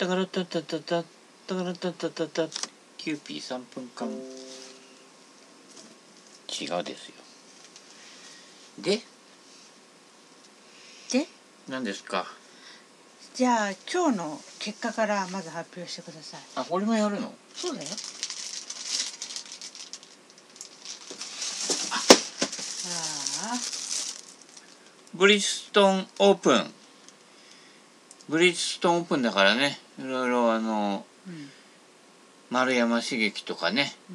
タカラタタタタタカラタタタタキューピー3分間違うですよでで何ですかじゃあ今日の結果からまず発表してくださいあ俺もやるのそうだよああブリストンオープンブリヂストンオープンだからね。いろいろあのうん。丸山茂樹とかね、う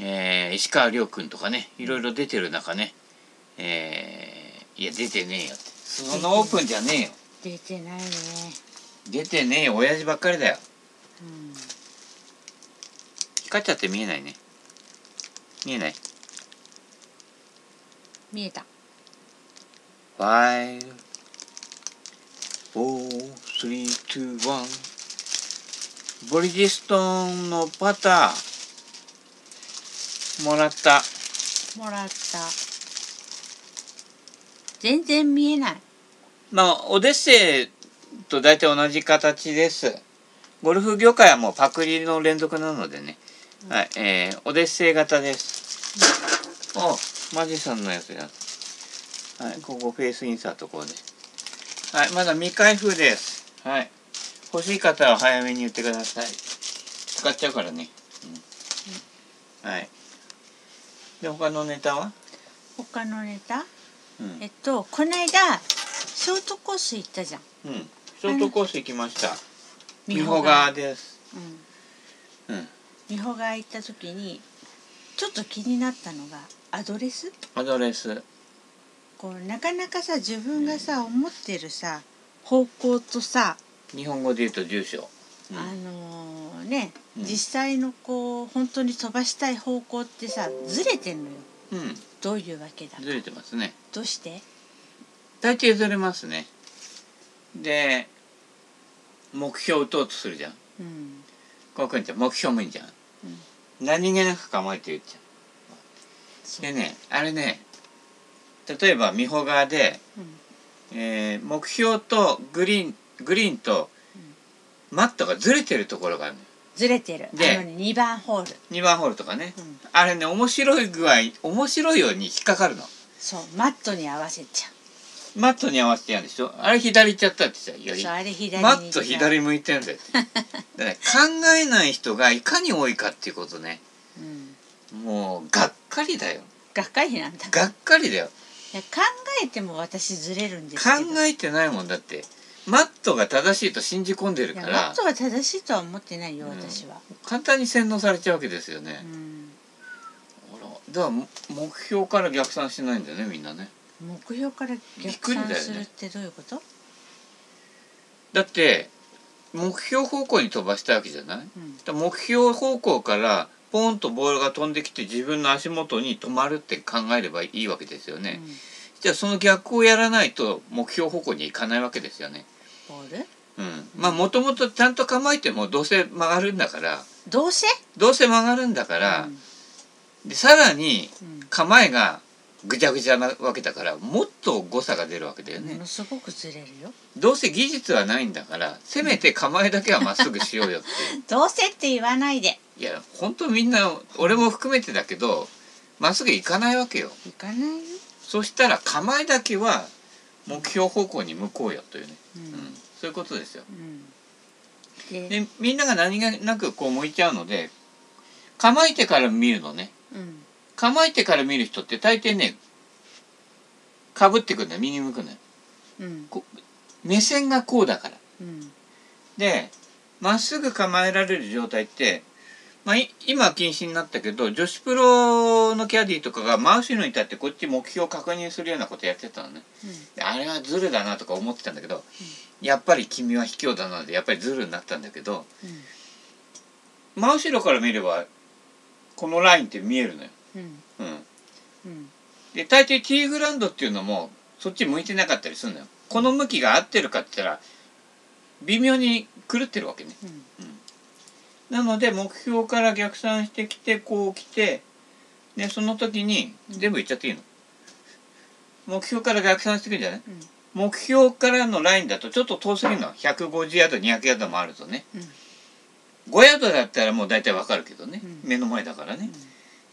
ん。えー石川遼君とかね。いろいろ出てる中ね。えーいや出てねえよって。そのオープンじゃねえよ。出てないね。出てねえよ。親父ばっかりだよ。うん。光っちゃって見えないね。見えない？見えた。5 4 3 2 1ブリヂストンのパター。もらった。もらった。全然見えない。まあオデッセイと大体同じ形です。ゴルフ業界はもうパクリの連続なのでね、うん。はいえー、オデッセイ型です、おマジさんのやつや。はいここフェイスインサートこうではいまだ未開封です。はい。欲しい方は早めに言ってください。使っちゃうからね、うん。はい。で他のネタは？他のネタ？うん。えっとこの間ショートコース行ったじゃん。うん。ショートコース行きました。美美穂川です。うん。うん。美穂川行った時にちょっと気になったのがアドレス？アドレスこうなかなかさ自分がさ思ってるさ方向とさ、日本語で言うと住所、うん。あのね、うん。実際のこう本当に飛ばしたい方向ってさずれてんのよ。うん。どういうわけだずれてますね。どうして？大抵ずれますね。で目標打とうとするじゃん。うん。こうくんちゃん目標もいいじゃん、うん。何気なく構えて言っちゃそうう。でねあれね例えば美穂川で、うん。えー目標とグリーングリーンとマットがずれてるところがあるずれてる。であのね2番ホール、2番ホールとかね。うん、あれね面白い具合面白いように引っかかるの。そうマットに合わせちゃマットに合わせてやるんでしょ。あれ左行っちゃったってさいやうそうあれ左にマット左向いてんだよって。だね考えない人がいかに多いかっていうことね。うん、もうがっかりだよ。がっかりなんだ。がっかりだよいや考えても私ずれるんです考けど。えてないもんだって。マットが正しいと信じ込んでるから。ットは正しいとは思ってないようん。私は、簡単に洗脳されちゃうわけですよね。う、ん、ほらだからも目標から逆算しないんだよねみんなね。目標から逆算するってどういうこと、だって目標方向に飛ばしたわけじゃない？うん。目標方向からポンとボールが飛んできて自分の足元に止まるって考えればいいわけですよね、うん。じゃあその逆をやらないと目標方向に行かないわけですよね。ボール？うん、まあもともとちゃんと構えてもどうせ曲がるんだから。どうせ？どうせ曲がるんだから、でさらにうんうん。構えがぐちゃぐちゃなわけだからもっと誤差が出るわけだよね。もの。すごくずれるよ。どうせ技術はないんだからせめて構えだけはまっすぐしようよっていう。どうせって言わないでいや本当みんな俺も含めてだけどまっすぐ行かないわけよ。行かないよ、そしたら構えだけは目標方向に向こうよというね、ううん。ん、そういうことですよ。うん。ででみんなが何気なくこう向いちゃうので構えてから見るのね。うん。構えてから見る人って大抵ねかぶってくんだよ。右に向くのよ。うん。こ目線がこうだから。うん。でまっすぐ構えられる状態って、まあ、い今は禁止になったけど女子プロのキャディーとかが真後ろに立ってこっち目標を確認するようなことやってたのね。であれはズルだなとか思ってたんだけど、やっぱり君は卑怯だなでやっぱりズルになったんだけどうん。真後ろから見ればこのラインって見えるのよ。うん。うん、うん。で大抵ティーグラウンドっていうのもそっち向いてなかったりするのよ。この向きが合ってるかって言ったら微妙に狂ってるわけね。うんなので目標から逆算してきてこう来てでその時にうん。全部言っちゃっていいの、目標から逆算してくるんじゃない？目標からのラインだとちょっと遠すぎるの150ヤード200ヤードもあるとね。うん。5ヤードだったらもう大体わかるけどね、うん。目の前だからね、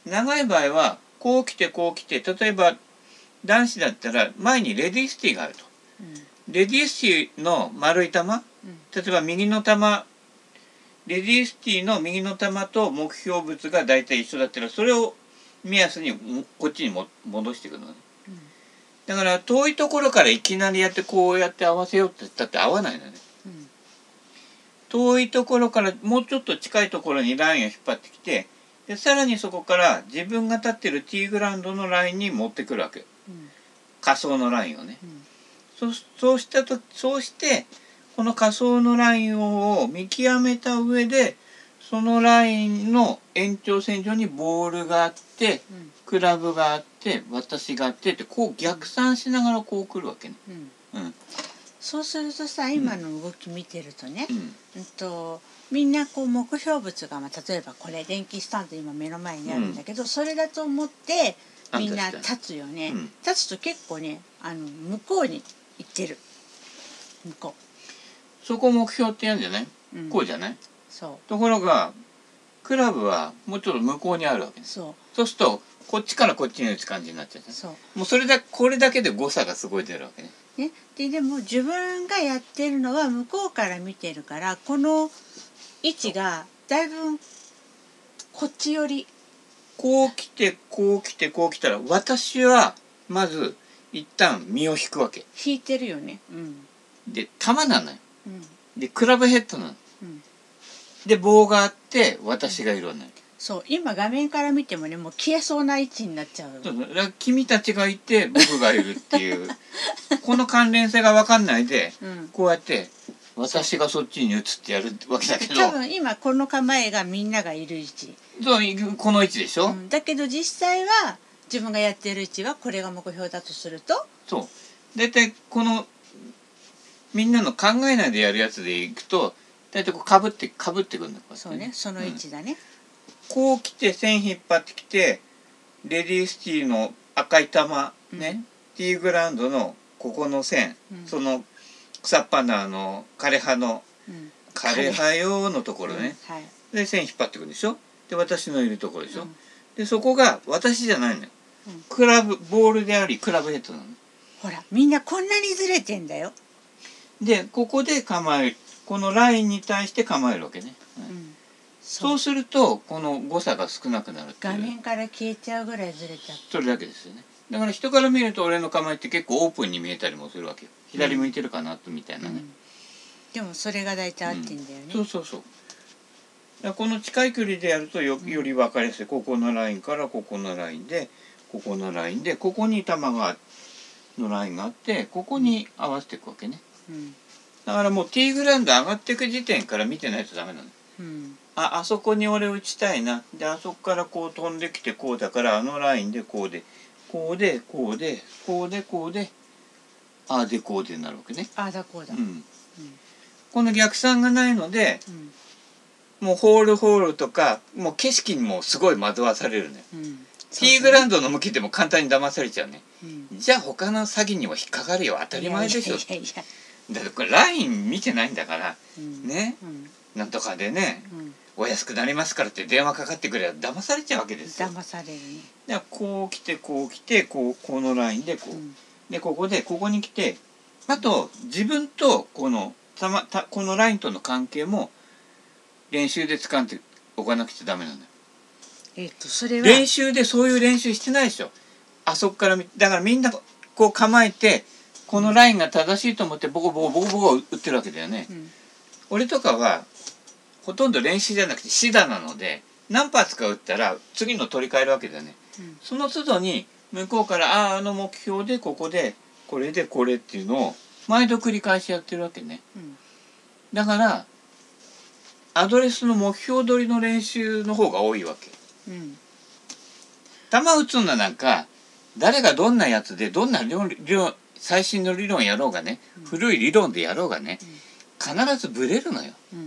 長い場合はこう来てこう来て例えば男子だったら前にレディースティーがあると。うん。レディースティーの丸い球うん。例えば右の球レディースティーの右の球と目標物が大体一緒だったらそれを目安にもこっちにも戻していくのね。うん。だから遠いところからいきなりやってこうやって合わせようって言ったって合わないのね。うん。遠いところからもうちょっと近いところにラインを引っ張ってきてでさらにそこから自分が立ってるティーグラウンドのラインに持ってくるわけ。うん。仮想のラインをね。うん。そうそうしたとそうしてこの仮想のラインを見極めた上でそのラインの延長線上にボールがあってうん。クラブがあって私があってってこう逆算しながらこう来るわけね。うん。うん。そうするとさ今の動き見てるとね、うん。うんとみんなこう目標物が、まあ、例えばこれ電気スタンド今目の前にあるんだけど、それだと思ってみんな立つよね、うん。立つと結構ねあの向こうに行ってる。向こそこを目標ってやるんじゃない、う、うん、こうじゃない？そところがクラブはもうちょっと向こうにあるわけです。う。そそうするとこっちからこっちに打つ感じになっちゃううそう。もうそれだこれだけで誤差がすごい出るわけね。ね、ででも自分がやってるのは向こうから見てるからこの位置がだいぶこっち寄り。こう来てこう来てこう来たら私はまず一旦身を引くわけ。引いてるよね。うん。で玉なのよ。うんでクラブヘッドなの。うん、で棒があって私がいるのよそう今画面から見てもねもう消えそうな位置になっちゃう。そう。そうだから君たちがいて僕がいるっていう この関連性が分かんないでうん、こうやって私がそっちに移ってやるわけだけど。多分今この構えがみんながいる位置、そうこの位置でしょ、うん、だけど実際は自分がやってる位置はこれが目標だとすると、そう。大体このみんなの考えないでやるやつでいくと大体こうかぶってかぶってくるんだこうやって。そうねその位置だね。こう来て線引っ張ってきてレディースティーの赤い玉ね、ティーグラウンドのここの線、うん。その草っぱなの枯葉のうん。枯葉用のところね、うんはい。で線引っ張ってくるでしょ？で私のいるところでしょ、うん。でそこが私じゃないのよ、うん。クラブボールでありクラブヘッドなの。ほらみんなこんなにずれてんだよ。でここで構える。このラインに対して構えるわけね、うん。う。ん、そうするとこの誤差が少なくなる画面から消えちゃうぐらいずれちゃって。それだけですよね。だから人から見ると俺の構えって結構オープンに見えたりもするわけよ。左向いてるかなとみたいなね、うん。でもそれが大体合ってんだよね。そうそうそう。だからこの近い距離でやるとよより分かりやすい。ここのラインからここのラインでここのラインでここに球がのラインがあってここに合わせていくわけねうんだからもうティーグラウンド上がっていく時点から見てないとダメなの。うん。ああそこに俺打ちたいな。であそこからこう飛んできてこうだからあのラインでこうで。こうでこうでこうでこうで。ああでこうでなるわけね、ああだこうだ。うん。うん、この逆算がないのでうん。もうホールホールとかもう景色にもすごい惑わされるねうん。ティーグラウンンドの向きでも簡単に騙されちゃうね。ド。じゃあ他の詐欺にも引っかかるよ。当たり前でしょ。いやいやいや。だってこれライン見てないんだからうん。ね。うん。なんとかでねうん。お安くなりますからって電話かかってくれば騙されちゃうわけですよ。騙されるね。こう来てこう来てこうこのラインでこう、うん。でここでここに来てあと自分とこのたまたこのラインとの関係も練習で掴んでおかなくちゃダメなんだよ。えっとそれは練習でそういう練習してないでしょ。あそこから見だからみんなこう構えてこのラインが正しいと思ってボコボコボコボコ打ってるわけだよね。うん。俺とかはほとんど練習じゃなくてシダなので何発か打ったら次の取り替えるわけだよね。うん。その都度に向こうからあああの目標でここでこれでこれっていうのを毎度繰り返しやってるわけね。うん。だからアドレスの目標取りの練習の方が多いわけ。うん。球打つのなんか誰がどんなやつでどんな理論理論最新の理論やろうがねうん。古い理論でやろうがね必ずブレるのよ。うん。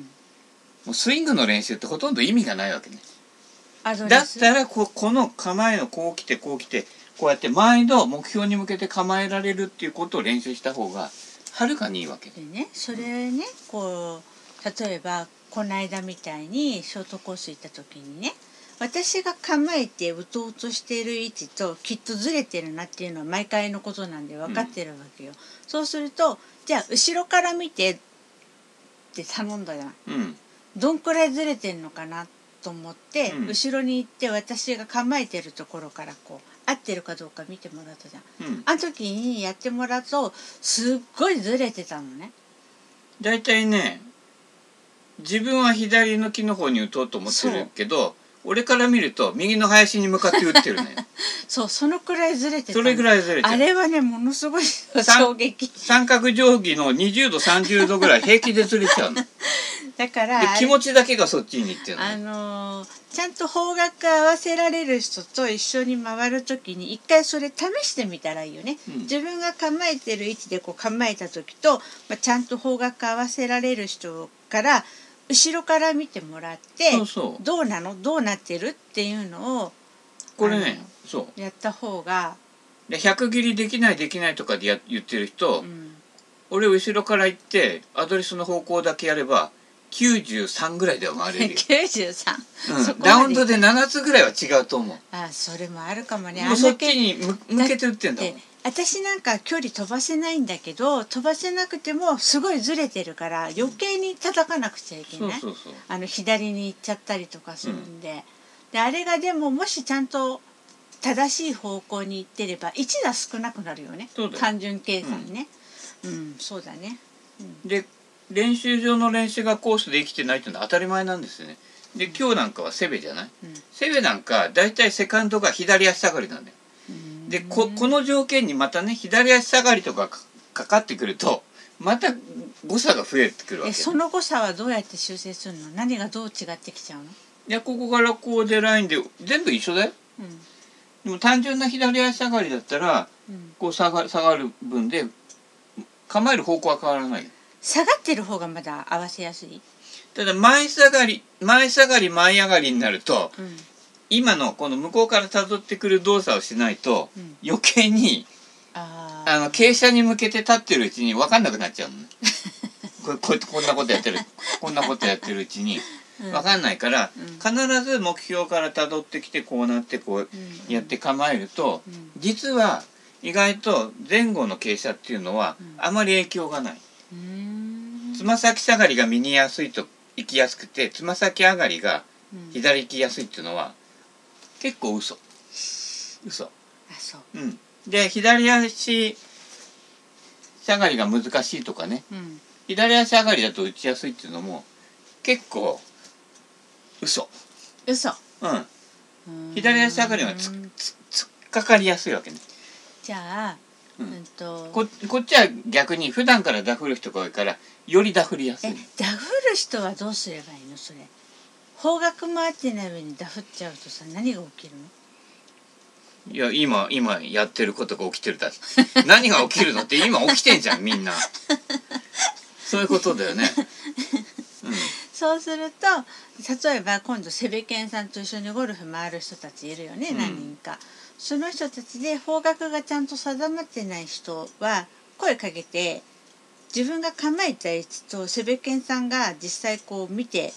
もうスイングの練習ってほとんど意味がないわけね。だったらここの構えのこう来てこう来てこうやって毎度目標に向けて構えられるっていうことを練習した方がはるかにいいわけ。でねそれねこう例えばこの間みたいにショートコース行った時にね私が構えて打とうとしている位置ときっとずれてるなっていうのは毎回のことなんで分かってるわけよ、うん、そうするとじゃあ後ろから見てって頼んだじゃん、うん、どんくらいずれてんのかなと思って、うん、後ろに行って私が構えてるところからこう合ってるかどうか見てもらったじゃん、うん、あの時にやってもらうとすっごいずれてたのね。だいたいね自分は左の木の方に打とうと思ってるけど俺から見ると右の林に向かって打ってるね。そうそのくらいずれてそれぐらいずれてあれはねものすごい衝撃。三角定規の20度30度ぐらい平気でずれちゃうの。だから気持ちだけがそっちに行ってるあのー、ちゃんと方角合わせられる人と一緒に回る時に一回それ試してみたらいいよね、うん、自分が構えてる位置でこう構えた時と、まあ、ちゃんと方角合わせられる人から後ろから見てもらってどうなの？どうなってる？っていうのをこれねそう。やった方が100切りできないできないとかでや言ってる人、うん、俺後ろから行ってアドレスの方向だけやれば93ぐらいでは回れるよ。93、うん、ラウンドで7つぐらいは違うと思う。あそれもあるかもね。もうそっちに向けて打ってんだもん私なんか距離飛ばせないんだけど飛ばせなくてもすごいずれてるから余計に叩かなくちゃいけない。あの左に行っちゃったりとかするんで。うん、であれがでももしちゃんと正しい方向に行ってれば1打少なくなるよね。単純計算ね、うん、うん、そうだね、うん、で練習場の練習がコースで生きてないっていうのは当たり前なんですよね。で今日なんかはセベじゃない、セベなんか大体セカンドが左足下がりなんだよでここの条件にまたね左足下がりとかかかってくるとまた誤差が増えてくるわけ、ね、その誤差はどうやって修正するの？何がどう違ってきちゃうの？いやここからこうでラインで全部一緒だよ、うん、でも単純な左足下がりだったら、うん、こう下が下がる分で構える方向は変わらない。下がってる方がまだ合わせやすい？ただ前下がり前下がり前上がりになると、うん今のこの向こうから辿ってくる動作をしないと、うん、余計にあの傾斜に向けて立ってるうちに分かんなくなっちゃうのね。こここんなことやってる。こんなことやってるうちに分かんないから、うん、必ず目標から辿ってきてこうなってこうやって構えると、うん、実は意外と前後の傾斜っていうのはあまり影響がない。つま先下がりが右やすいと行きやすくてつま先上がりが左行きやすいっていうのは結構嘘。嘘。あそう。うん。で左足下がりが難しいとかね、うん、左足上がりだと打ちやすいっていうのも結構嘘。嘘。うん。左足上がりはつつつっかかりやすいわけね。じゃあうん、と。ここっちは逆に普段からダフる人が多いからよりダフりやすい。ダフる人はどうすればいいの？それ方角も合ってない上にダフっちゃうとさ何が起きるの？いや今今やってることが起きてるだ 何が起きるのって今起きてんじゃんみんな。そういうことだよね、うん、そうすると例えば今度セベケンさんと一緒にゴルフ回る人たちいるよね、うん、何人か。その人たちで方角がちゃんと定まってない人は声かけて自分が構えた位置とセベケンさんが実際こう見て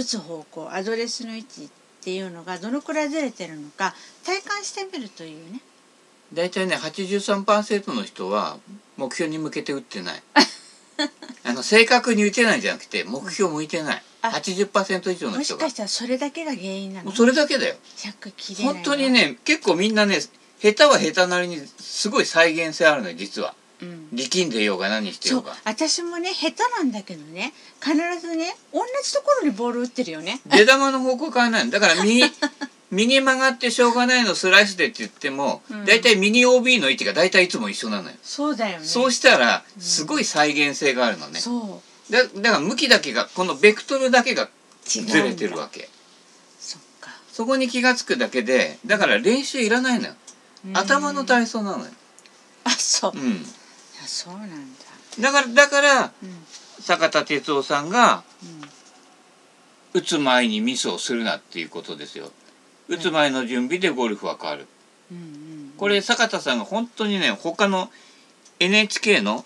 打つ方向アドレスの位置っていうのがどのくらいずれてるのか体感してみるというね。大体ね83%の人は目標に向けて打ってない。あの正確に打てないんじゃなくて目標向いてない、うん、80%以上の人が。もしかしたらそれだけが原因なの？それだけだよ。100切れ本当にね結構みんなね下手は下手なりにすごい再現性あるのよ実は力んでようが何してようが。私もね下手なんだけどね必ずね同じところにボール打ってるよね。出玉の方向変わらないだから右 右曲がってしょうがないのスライスでって言っても、うん、大体右 OB の位置が大体いつも一緒なのよ。そうだよね。そうしたらすごい再現性があるのね、うん、そう。だだから向きだけがこのベクトルだけがずれてるわけ。そっか。そこに気が付くだけでだから練習いらないのよ。頭の体操なのよ。あそう。うん。あそうなんだ。だからだから、うん、坂田哲夫さんが、うん、打つ前にミスをするなっていうことですよ。打つ前の準備でゴルフは変わる、うんうん、これ坂田さんが本当にね他の NHK の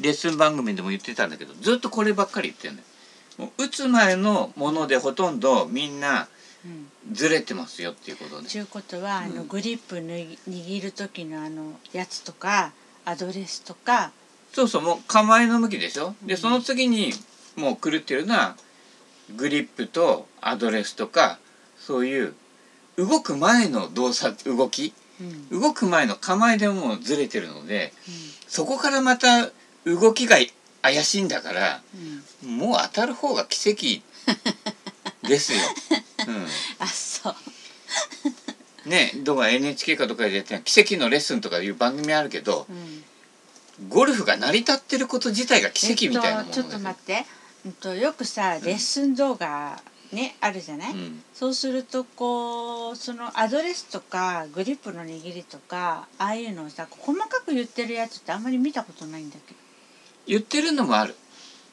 レッスン番組でも言ってたんだけどずっとこればっかり言ってるんだよ。もう打つ前のものでほとんどみんなずれてますよっていうことで。ということは、あのグリップ握る時のあのやつとかアドレスとか。そうそうもう構えの向きでしょ、でその次にもう狂ってるのはグリップとアドレスとかそういう動く前の動作動き、うん、動く前の構えでもうずれてるので、うん、そこからまた動きが怪しいんだから、うん、もう当たる方が奇跡ですよ。うん、あそう。ねどこか NHK かとかでやって奇跡のレッスンとかいう番組あるけど、ゴルフが成り立ってること自体が奇跡みたいなもの、えっと、ちょっと待って、うん、とよくさレッスン動画ね、あるじゃない、うん、そうするとこうそのアドレスとかグリップの握りとかああいうのをさ細かく言ってるやつってあんまり見たことないんだけ？ど言ってるのもある。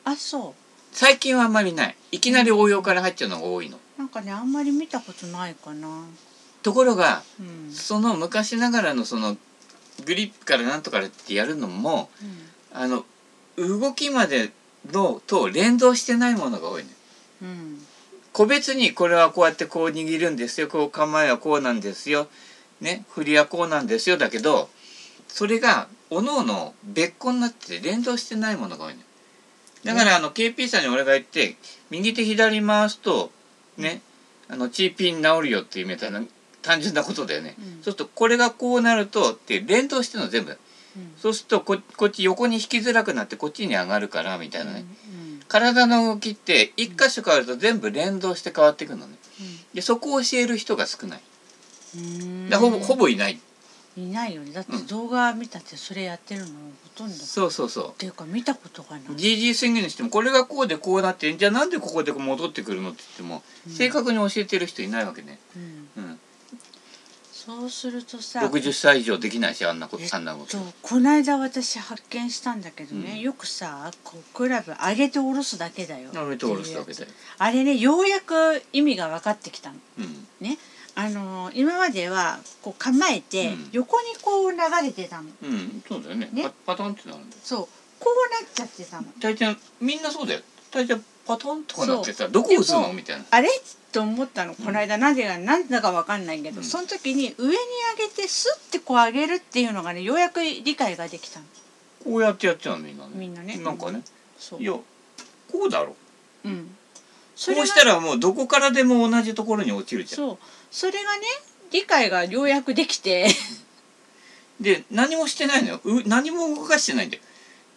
あそう。最近はあんまりない。いきなり応用から入っちゃうのが多いの、なんかねあんまり見たことないかな。ところが、うん、その昔ながらのそのグリップからなんとかってやるのも、うん、あの動きまでのと連動してないものが多いね、うん、個別にこれはこうやってこう握るんですよ。こう構えはこうなんですよ。ね振りはこうなんですよだけどそれがおのおの別個になって連動してないものが多いねだからあの KP さんに俺が言って右手左回すとねあのチーピン治るよっていうみたいな単純なことだよね、うん、そうするとこれがこうなるとって連動してるの全部、うん、そうするとここっち横に引きづらくなってこっちに上がるからみたいなね、体の動きって一箇所変わると全部連動して変わっていくのね、でそこを教える人が少ない。だほぼほぼいない。いないよね。だって動画見たってそれやってるのほとんど、そうそうそう。っていうか見たことがない。GG 宣言にしてもこれがこうでこうなってじゃあなんでここで戻ってくるのって言っても、正確に教えてる人いないわけね、うん、うんそうするとさ60歳以上できないしあんなこと、えっと、あんなこと。この間私発見したんだけどね、うん、よくさこうクラブ上げて下ろすだけだよ。上げて下ろすだけだよ。あれねようやく意味が分かってきたの、うん、ね。あの今まではこう構えて横にこう流れてたの、うん、そうだよね。ね。パタンってなるんだよ。そう。こうなっちゃってたの。大体みんなそうだよ。大体パタンとかなってさどこ打つの？みたいな。あれ？と思ったのこの間、なぜかなんだかわかんないけど、うん、その時に上に上げてスッてこう上げるっていうのがねようやく理解ができたの。こうやってやっちゃうのみんなね。みんなね。なんかね、う。ん、いやこうだろ。ううん。そこうしたらもうどこからでも同じところに落ちるじゃん。そう。それがね理解がようやくできて。で何もしてないのよ。何も動かしてないんだよ。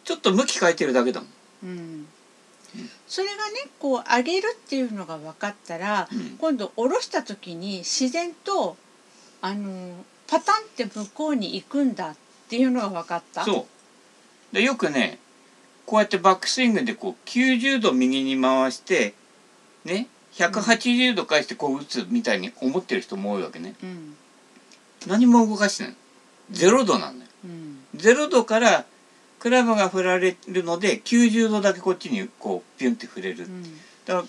ちょっと向き変えてるだけだもん、うんそれがねこう上げるっていうのが分かったら、うん、今度下ろした時に自然とあのパタンって向こうに行くんだっていうのが分かった？そう。でよくねこうやってバックスイングでこう90度右に回してね180度返してこう打つみたいに思ってる人も多いわけね、うん、何も動かしてない。ゼロ度なんだよ、うん、ゼロ度からクラブが振られるので90度だけこっちにこうピュンって振れる、うん、だから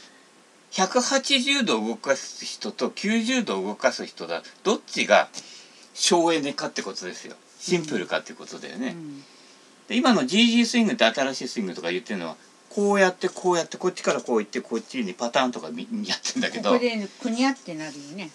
180度動かす人と90度動かす人だ。どっちが省エネかってことですよ。シンプルかってことだよね、うん、で今の GG スイングって新しいスイングとか言ってるのはこうやってこうやってこっちからこういってこっちにパターンとかやってんだけど。ここでくにゃってなるよね。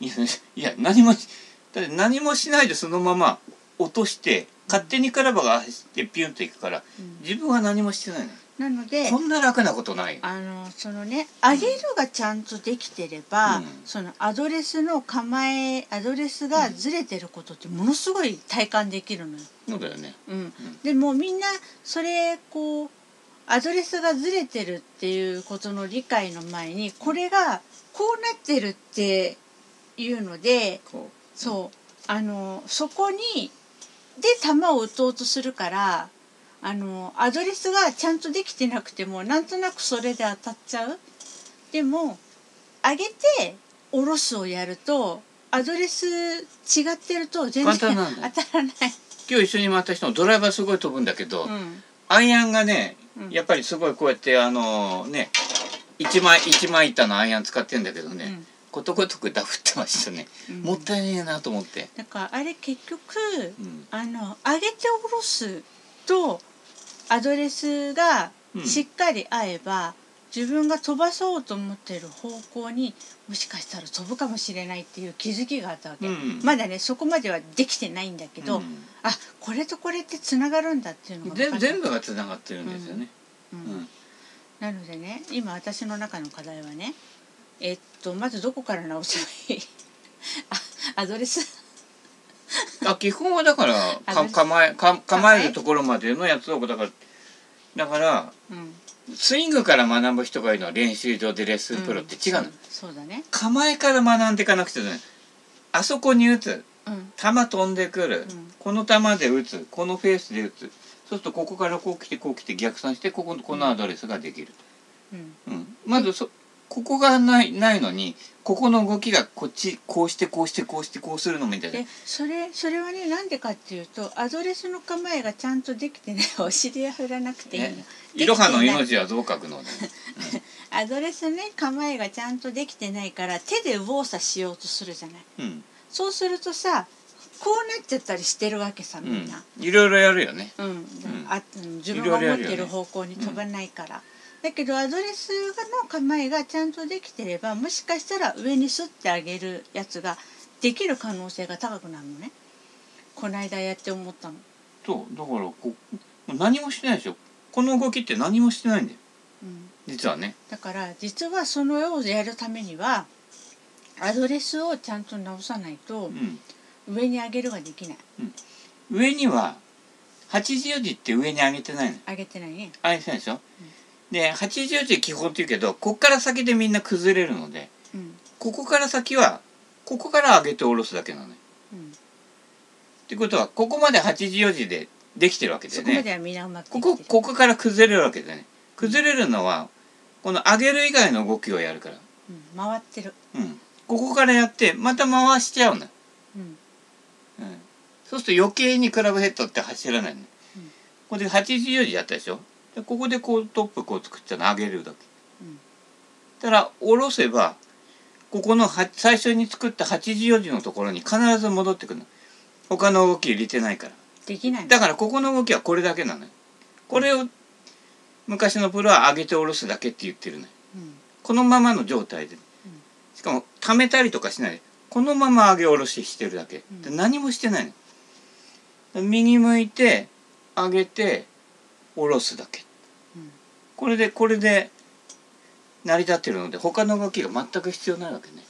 いや何もだって何もしないでそのまま落として勝手にクラブが走ってピュンといくから、自分は何もしてないの。なのでこんな楽なことない。あのそのね上げるがちゃんとできてれば、うん、そのアドレスの構えアドレスがずれてることってものすごい体感できるのよ。そうだよね、うん、でもみんなそれこうアドレスがずれてるっていうことの理解の前にこれがこうなってるっていうのでそう。あのそこにで球を打とうとするからあのアドレスがちゃんとできてなくてもなんとなくそれで当たっちゃう。でも上げて下ろすをやるとアドレス違ってると全然当たらない。今日一緒に回った人のドライバーすごい飛ぶんだけど、うん、アイアンがねやっぱりすごいこうやってあのね一枚一枚板のアイアン使ってんだけどね、うん、ことごとくダフってましたね、うん、もったいねえなと思って。だからあれ結局、うん、あの上げて下ろすとアドレスがしっかり合えば、自分が飛ばそうと思っている方向にもしかしたら飛ぶかもしれないっていう気づきがあったわけ、うん、まだねそこまではできてないんだけど、うん、あこれとこれってつながるんだっていうのが全部がつながってるんですよね。うん、うん、なのでね今私の中の課題はねえっとまずどこから直せばいい？あアドレス？あ基本はだからか構えか構え？るところまでのやつをだからだから、うん、スイングから学ぶ人がいるのは練習場でレッスンプロって違うの、うん、そうだね。構えから学んでいかなくてねあそこに打つ、うん、球飛んでくる、うん、この球で打つ。このフェースで打つ。そうするとここからこう来てこう来て逆算してこここのアドレスができる、うん。まずそここがないないのにここの動きがこっちこうしてこうしてこうしてこうするのみたいな。それそれはねなんでかっていうとアドレスの構えがちゃんとできてね お尻は振らなくていいの、ね、いろはの命はどう書くの、ね、アドレスね構えがちゃんとできてないから手で右往左しようとするじゃない、うん、そうするとさこうなっちゃったりしてるわけさみんな、うん、いろいろやるよね、うん、うん、あ自分が思ってる方向に飛ばないから、だけどアドレスの構えがちゃんとできてればもしかしたら上にすってあげるやつができる可能性が高くなるのね。この間やって思ったの。そうだからこ何もしてないでしょこの動きって何もしてないんだよ、うん、実はね。だから実はそのようやるためにはアドレスをちゃんと直さないと、上に上げるができない、うん、上には80時って上に上げてないの。上げてないね。上げてないでしょ、うんで80時基本って言うけどこっから先でみんな崩れるので、うん、ここから先はここから上げて下ろすだけなのよ。うん、ってことはここまで84時でできてるわけでね。ここここから崩れるわけでね。崩れるのはこの上げる以外の動きをやるから、うん、回ってる、うん、ここからやってまた回しちゃうの、うん。うん、そうすると余計にクラブヘッドって走らないの、うん、これで84時やったでしょでここでこうトップこう作っちゃうの上げるだけ、うん、たら下ろせばここの最初に作った8時4時のところに必ず戻ってくるの。他の動き入れてないから。できないだからここの動きはこれだけなのよ。これを昔のプロは上げて下ろすだけって言ってるのよ、うん、このままの状態で、うん、しかも溜めたりとかしないこのまま上げ下ろししてるだけ、うん、何もしてないの。右向いて上げて下ろすだけこれでこれで成り立ってるので他の動きが全く必要ないわけね、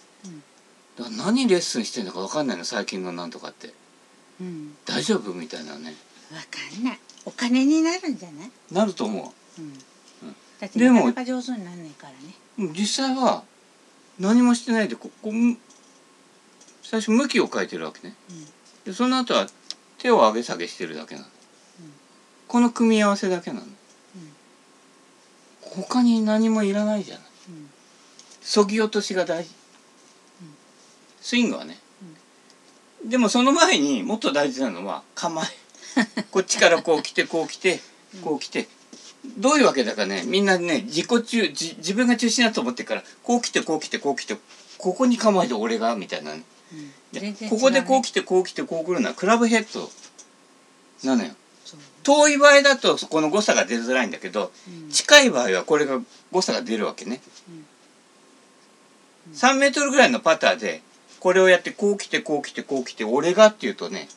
だから何レッスンしてんのか分かんないの最近のなんとかって、うん、大丈夫みたいなね。分かんない。お金になるんじゃない？なると思う、うん、だってなかなか上手になんないからね。実際は何もしてないでここ最初向きを変えてるわけね、うん、でその後は手を上げ下げしてるだけなの、うん、この組み合わせだけなの他に何もいらないじゃない、うん、そぎ落としが大事、うん、スイングはね、うん、でもその前にもっと大事なのは構え。こっちからこう来てこう来てこう来て。どういうわけだかねみんなね自己中自分が中心だと思ってからこう来てこう来てこう来てここに構えて俺がみたいな、ね、ね、ここでこう来てこう来てこう来るのはクラブヘッドなのよ。遠い場合だとこの誤差が出づらいんだけど、うん、近い場合はこれが誤差が出るわけね、うん、3メートルぐらいのパターでこれをやってこう来てこう来てこう来て俺がっていうとね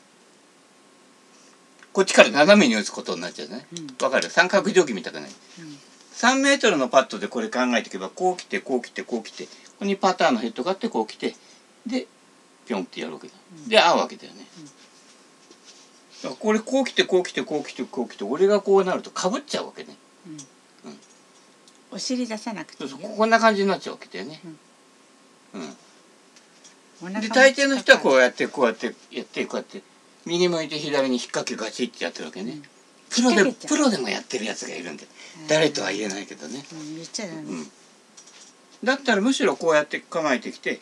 こっちから斜めに打つことになっちゃうね。わ、うん、かる？三角定規みたくない、うん、3メートルのパッドでこれ考えていけばこう来てこう来てこう来てここにパターンのヘッドがあってこう来てでピョンってやるわけだ、で合うわけだよね、これこう来てこう来てこう来てこう来て俺がこうなるとかぶっちゃうわけね、うん、お尻出さなくてこんな感じになっちゃうわけだよね。うん、で大抵の人はこうやってこうやってやってこうやって右向いて左に引っ掛けガチってやってるわけね、プロでプロでもやってるやつがいるんで誰とは言えないけどね、だったらむしろこうやって構えてきてこ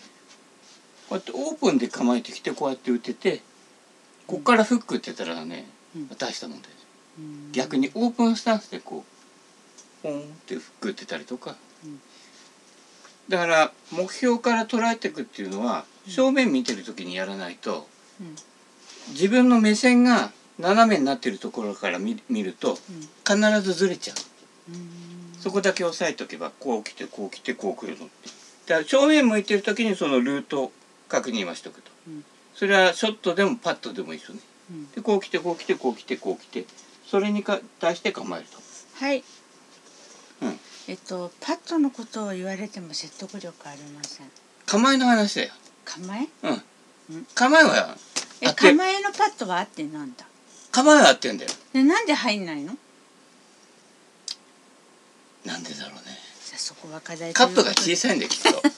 うやってオープンで構えてきてこうやって打ててこっからフックって言ったらね、大したもんです、逆にオープンスタンスでこうポンってフックってたりとか、だから目標から捉えていくっていうのは正面見てる時にやらないと、うん、自分の目線が斜めになってるところから見ると必ずずれちゃう、うん、そこだけ押さえておけばこう来てこう来てこう来るのって。だから正面向いてる時にそのルート確認はしとくと、うん、それはショットでもパットでもいいですよね、でこう来てこう来てこう来てこう来てそれにか対して構えると。はい、うん。えっとパットのことを言われても説得力ありません。構えの話だよ。構えうん。構えはえ構えのパットはあってなんだ？構えは合ってんだよ。でなんで入んないの？なんでだろうね。じゃそこは課題カップが小さいんだよきっと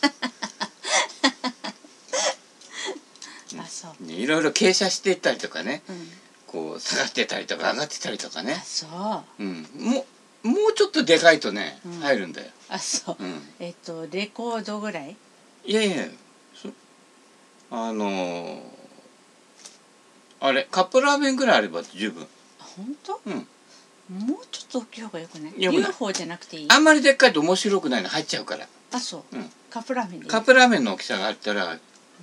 あそういろいろ傾斜していったりとかね、うん、こう下がってたりとか上がってたりとかね。そう、うん、ももうちょっとでかいとね、うん、入るんだよ。あそう、うん、えっとレコードぐらい？いやいやあのー、あれカップラーメンぐらいあれば十分。本当？うん。もうちょっと大きい方がよくない？よくない。UFO じゃなくていい？あんまりでっかいと面白くないの入っちゃうから。あそう、うん、カップラーメンでカップラーメンの大きさがあったら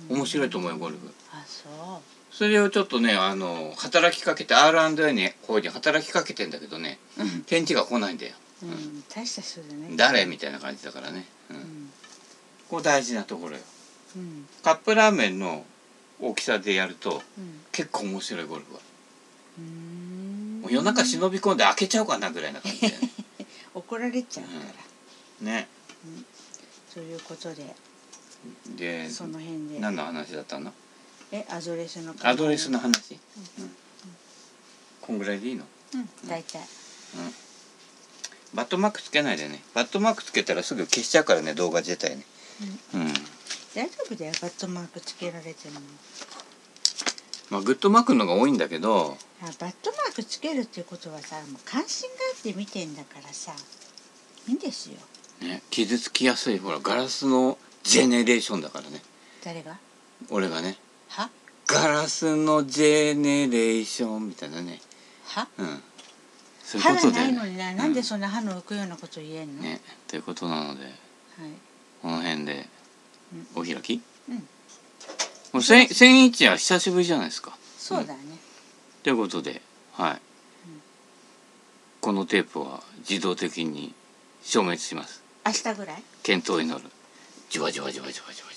面白いと思うよゴルフ。あそう。それをちょっとねあの働きかけて R&A にこうに働きかけてんだけどね、うん、返事が来ないんだよ、うん、うん、大した人だね誰みたいな感じだからね、うん、うん、ここ大事なところよ、うん、カップラーメンの大きさでやると、結構面白いゴルフは。もう夜中忍び込んで開けちゃおうかなぐらいな感じで、ね、怒られちゃうから、ね、ということで。でその辺で。何の話だったの？えアドレスのアドレスの話、うん、うん、こんぐらいでいいの？うん大体、うん、バットマークつけないでね。バットマークつけたらすぐ消しちゃうからね動画自体ねうん、うん、大丈夫だよバットマークつけられても。まあグッドマークのが多いんだけど。バットマークつけるっていうことはさもう関心があって見てんだからさいいんですよ。ね傷つきやすいほらガラスのジェネレーションだからね。誰が？俺がねは？ガラスのジェネレーションみたいなね。は？うん。そういうことで、ないのにな、なんでそんな歯の浮くようなこと言えんの？ねということなので、はい、この辺でお開き、うん、もう千千一は久しぶりじゃないですか。そうだね、ということではい、うん、このテープは自動的に消滅します。明日ぐらい？検討に乗る。じわじわじわじわじわ